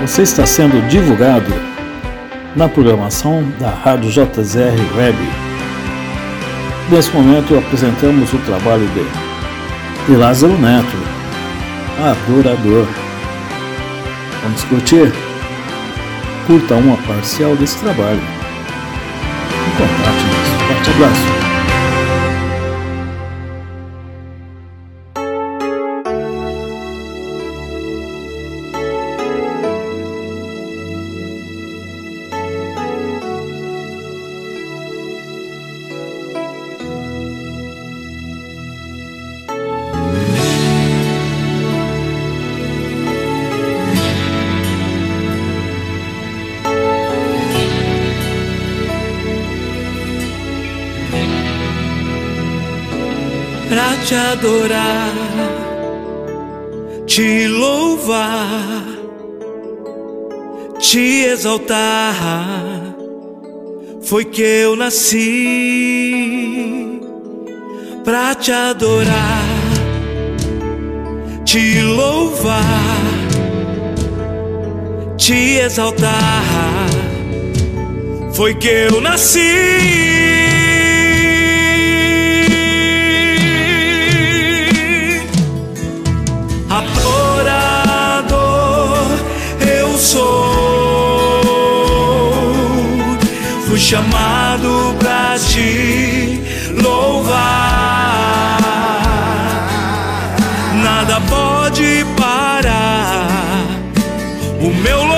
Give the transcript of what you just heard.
Você está sendo divulgado na programação da Rádio JZR Web. Nesse momento apresentamos o trabalho de, de Lázaro Neto, Adorador. Vamos curtir? Curta uma parcial desse trabalho. E contate-nos. Forte abraço. Pra te adorar, te louvar, te exaltar. Foi que eu nasci pra te adorar, te louvar, te exaltar. Foi que eu nasci. Fui chamado pra te louvar. Nada pode parar o meu louvor.